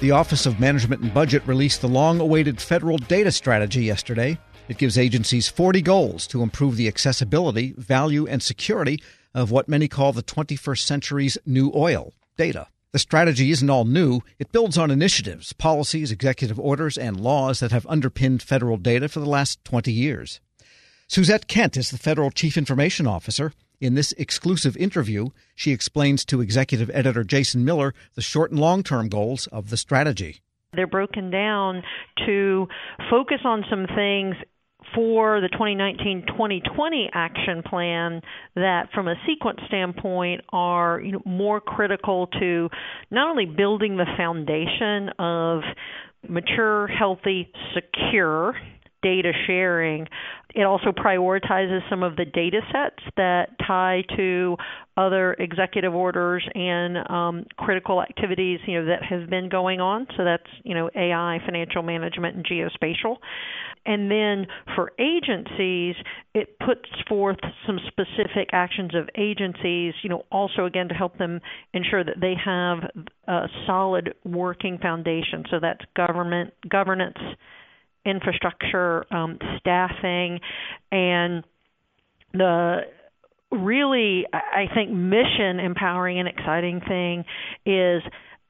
The Office of Management and Budget released the long awaited federal data strategy yesterday. It gives agencies 40 goals to improve the accessibility, value, and security of what many call the 21st century's new oil data. The strategy isn't all new. It builds on initiatives, policies, executive orders, and laws that have underpinned federal data for the last 20 years. Suzette Kent is the federal chief information officer. In this exclusive interview, she explains to executive editor Jason Miller the short and long term goals of the strategy. They're broken down to focus on some things for the 2019 2020 action plan that, from a sequence standpoint, are you know, more critical to not only building the foundation of mature, healthy, secure data sharing. It also prioritizes some of the data sets that tie to other executive orders and um, critical activities, you know, that have been going on. So that's, you know, AI, financial management, and geospatial. And then for agencies, it puts forth some specific actions of agencies, you know, also again to help them ensure that they have a solid working foundation. So that's government governance infrastructure, um, staffing, and the really, I think, mission empowering and exciting thing is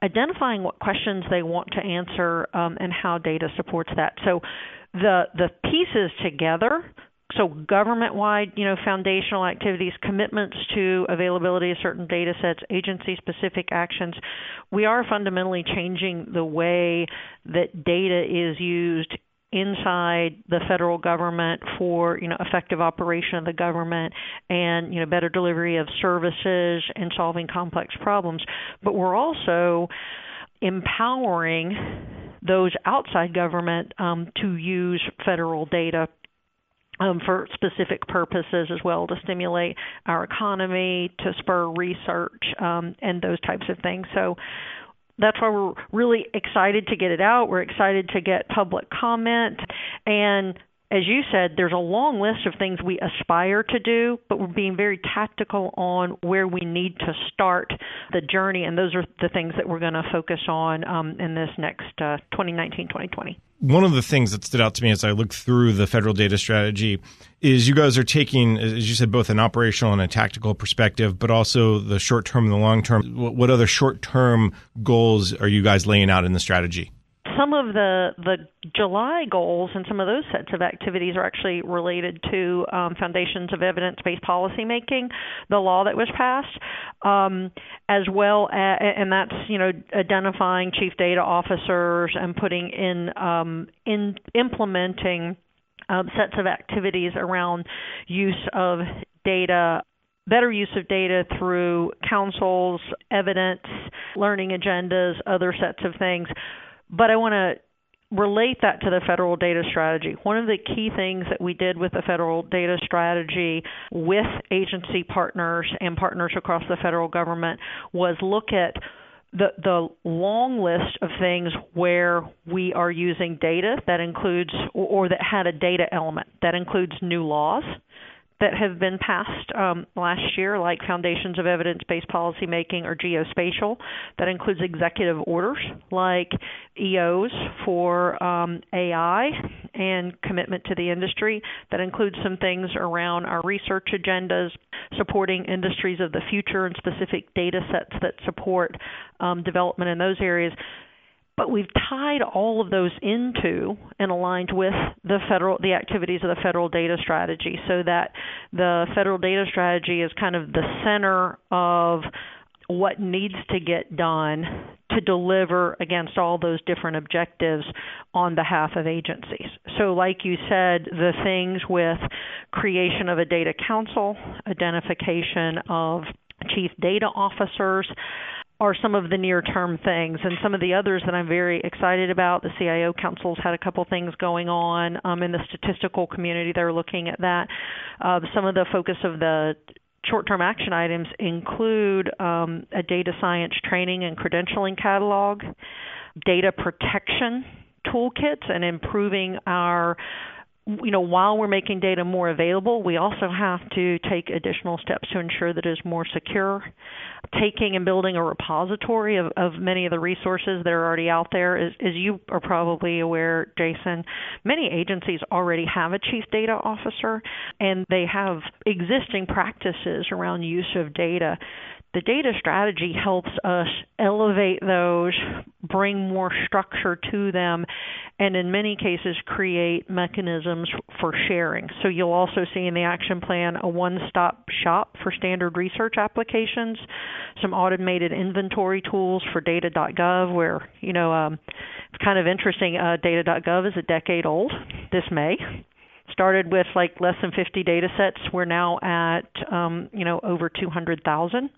identifying what questions they want to answer um, and how data supports that. So the the pieces together so government-wide, you know, foundational activities, commitments to availability of certain data sets, agency-specific actions, we are fundamentally changing the way that data is used inside the federal government for you know effective operation of the government and you know better delivery of services and solving complex problems but we're also empowering those outside government um, to use federal data um, for specific purposes as well to stimulate our economy, to spur research, um, and those types of things. So that's why we're really excited to get it out. We're excited to get public comment. And as you said, there's a long list of things we aspire to do, but we're being very tactical on where we need to start the journey. And those are the things that we're going to focus on um, in this next uh, 2019 2020 one of the things that stood out to me as I looked through the federal data strategy is you guys are taking, as you said, both an operational and a tactical perspective, but also the short term and the long term. What other short term goals are you guys laying out in the strategy? Some of the the July goals and some of those sets of activities are actually related to um, foundations of evidence-based policymaking, the law that was passed, um, as well as, and that's you know identifying chief data officers and putting in um, in implementing um, sets of activities around use of data better use of data through councils, evidence, learning agendas, other sets of things but I want to relate that to the federal data strategy. One of the key things that we did with the federal data strategy with agency partners and partners across the federal government was look at the the long list of things where we are using data that includes or, or that had a data element that includes new laws that have been passed um, last year, like Foundations of Evidence Based Policymaking or geospatial. That includes executive orders like EOs for um, AI and commitment to the industry. That includes some things around our research agendas, supporting industries of the future and specific data sets that support um, development in those areas but we've tied all of those into and aligned with the federal the activities of the federal data strategy so that the federal data strategy is kind of the center of what needs to get done to deliver against all those different objectives on behalf of agencies. So, like you said, the things with creation of a data council, identification of chief data officers, are some of the near term things and some of the others that I'm very excited about. The CIO Council's had a couple things going on um, in the statistical community. They're looking at that. Uh, some of the focus of the short term action items include um, a data science training and credentialing catalog, data protection toolkits, and improving our you know, while we're making data more available, we also have to take additional steps to ensure that it is more secure. Taking and building a repository of, of many of the resources that are already out there, as, as you are probably aware, Jason, many agencies already have a chief data officer and they have existing practices around use of data the data strategy helps us elevate those, bring more structure to them, and in many cases create mechanisms for sharing. So you'll also see in the action plan a one stop shop for standard research applications, some automated inventory tools for data.gov, where, you know, um, it's kind of interesting. Uh, data.gov is a decade old this May started with like less than 50 data sets. We're now at um, you know over 200,000.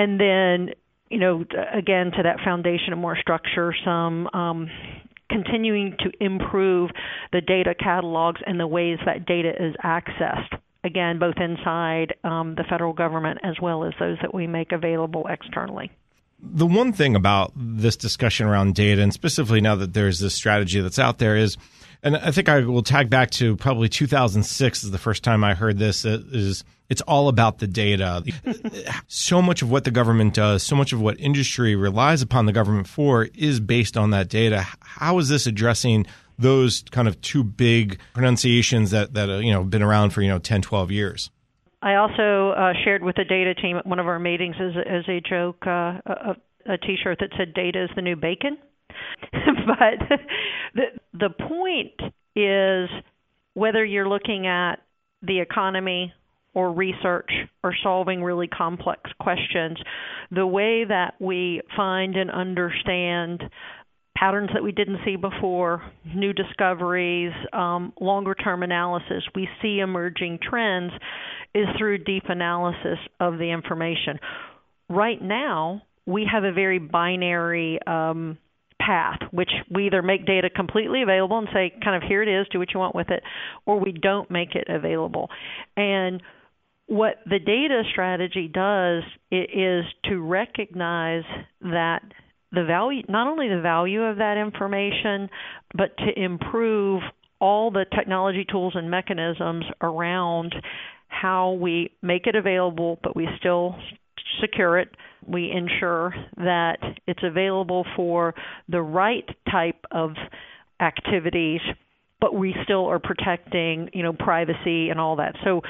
And then, you know, again, to that foundation of more structure, some um, continuing to improve the data catalogs and the ways that data is accessed. Again, both inside um, the federal government as well as those that we make available externally. The one thing about this discussion around data, and specifically now that there's this strategy that's out there, is and I think I will tag back to probably 2006 is the first time I heard this. Is it's all about the data. so much of what the government does, so much of what industry relies upon the government for, is based on that data. How is this addressing those kind of two big pronunciations that that uh, you know been around for you know 10, 12 years? I also uh, shared with the data team at one of our meetings as, as a joke uh, a, a T-shirt that said "Data is the new bacon." but the the point is whether you're looking at the economy or research or solving really complex questions, the way that we find and understand patterns that we didn't see before, new discoveries, um, longer term analysis, we see emerging trends is through deep analysis of the information. Right now, we have a very binary um, path, which we either make data completely available and say, kind of, here it is, do what you want with it, or we don't make it available. And what the data strategy does is to recognize that the value, not only the value of that information, but to improve all the technology tools and mechanisms around how we make it available, but we still secure it. We ensure that it's available for the right type of activities, but we still are protecting, you know, privacy and all that. So,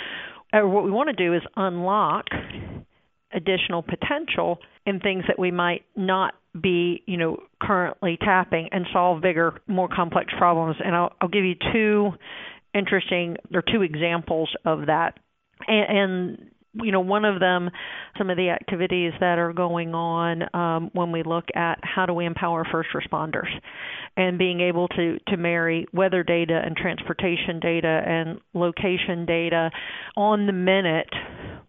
uh, what we want to do is unlock additional potential in things that we might not be, you know, currently tapping and solve bigger, more complex problems. And I'll, I'll give you two interesting or two examples of that. And, and you know, one of them, some of the activities that are going on um, when we look at how do we empower first responders, and being able to to marry weather data and transportation data and location data on the minute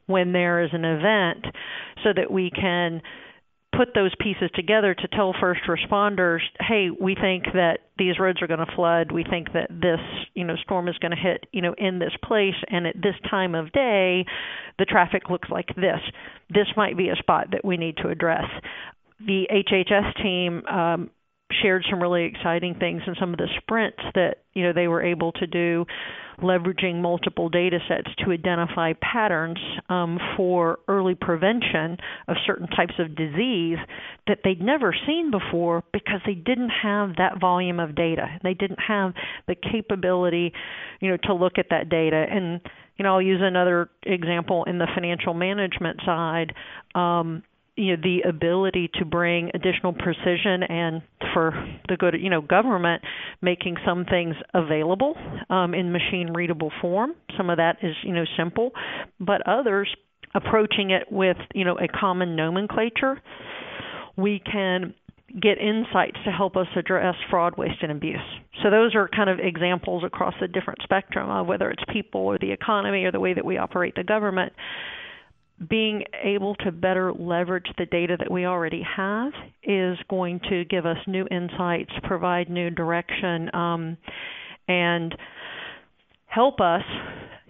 when there is an event, so that we can put those pieces together to tell first responders, hey, we think that these roads are going to flood. We think that this, you know, storm is going to hit, you know, in this place and at this time of day, the traffic looks like this. This might be a spot that we need to address. The HHS team um, shared some really exciting things in some of the sprints that you know they were able to do leveraging multiple data sets to identify patterns um, for early prevention of certain types of disease that they'd never seen before because they didn't have that volume of data. They didn't have the capability, you know, to look at that data. And you know, I'll use another example in the financial management side. Um, you know the ability to bring additional precision and for the good you know government making some things available um, in machine readable form. Some of that is you know simple but others approaching it with you know a common nomenclature. We can get insights to help us address fraud waste and abuse. So those are kind of examples across the different spectrum of whether it's people or the economy or the way that we operate the government being able to better leverage the data that we already have is going to give us new insights, provide new direction, um, and help us,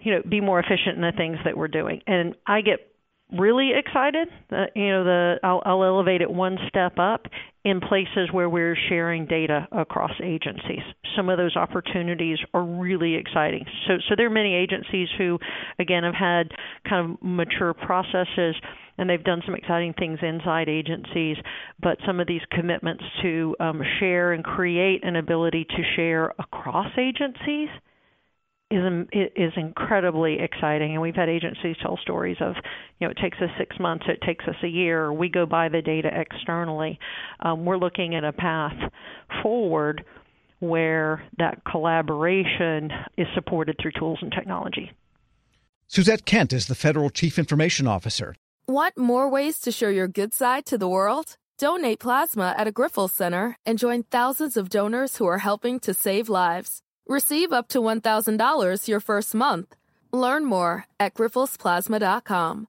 you know, be more efficient in the things that we're doing. And I get really excited. Uh, you know, the I'll, I'll elevate it one step up in places where we're sharing data across agencies. Some of those opportunities are really exciting. So, so there are many agencies who, again, have had kind of mature processes and they've done some exciting things inside agencies. But some of these commitments to um, share and create an ability to share across agencies is is incredibly exciting, and we've had agencies tell stories of, you know, it takes us six months, it takes us a year. We go buy the data externally. Um, we're looking at a path forward where that collaboration is supported through tools and technology. Suzette Kent is the federal chief information officer. Want more ways to show your good side to the world? Donate plasma at a Grifols Center and join thousands of donors who are helping to save lives. Receive up to $1,000 your first month. Learn more at grifolsplasma.com.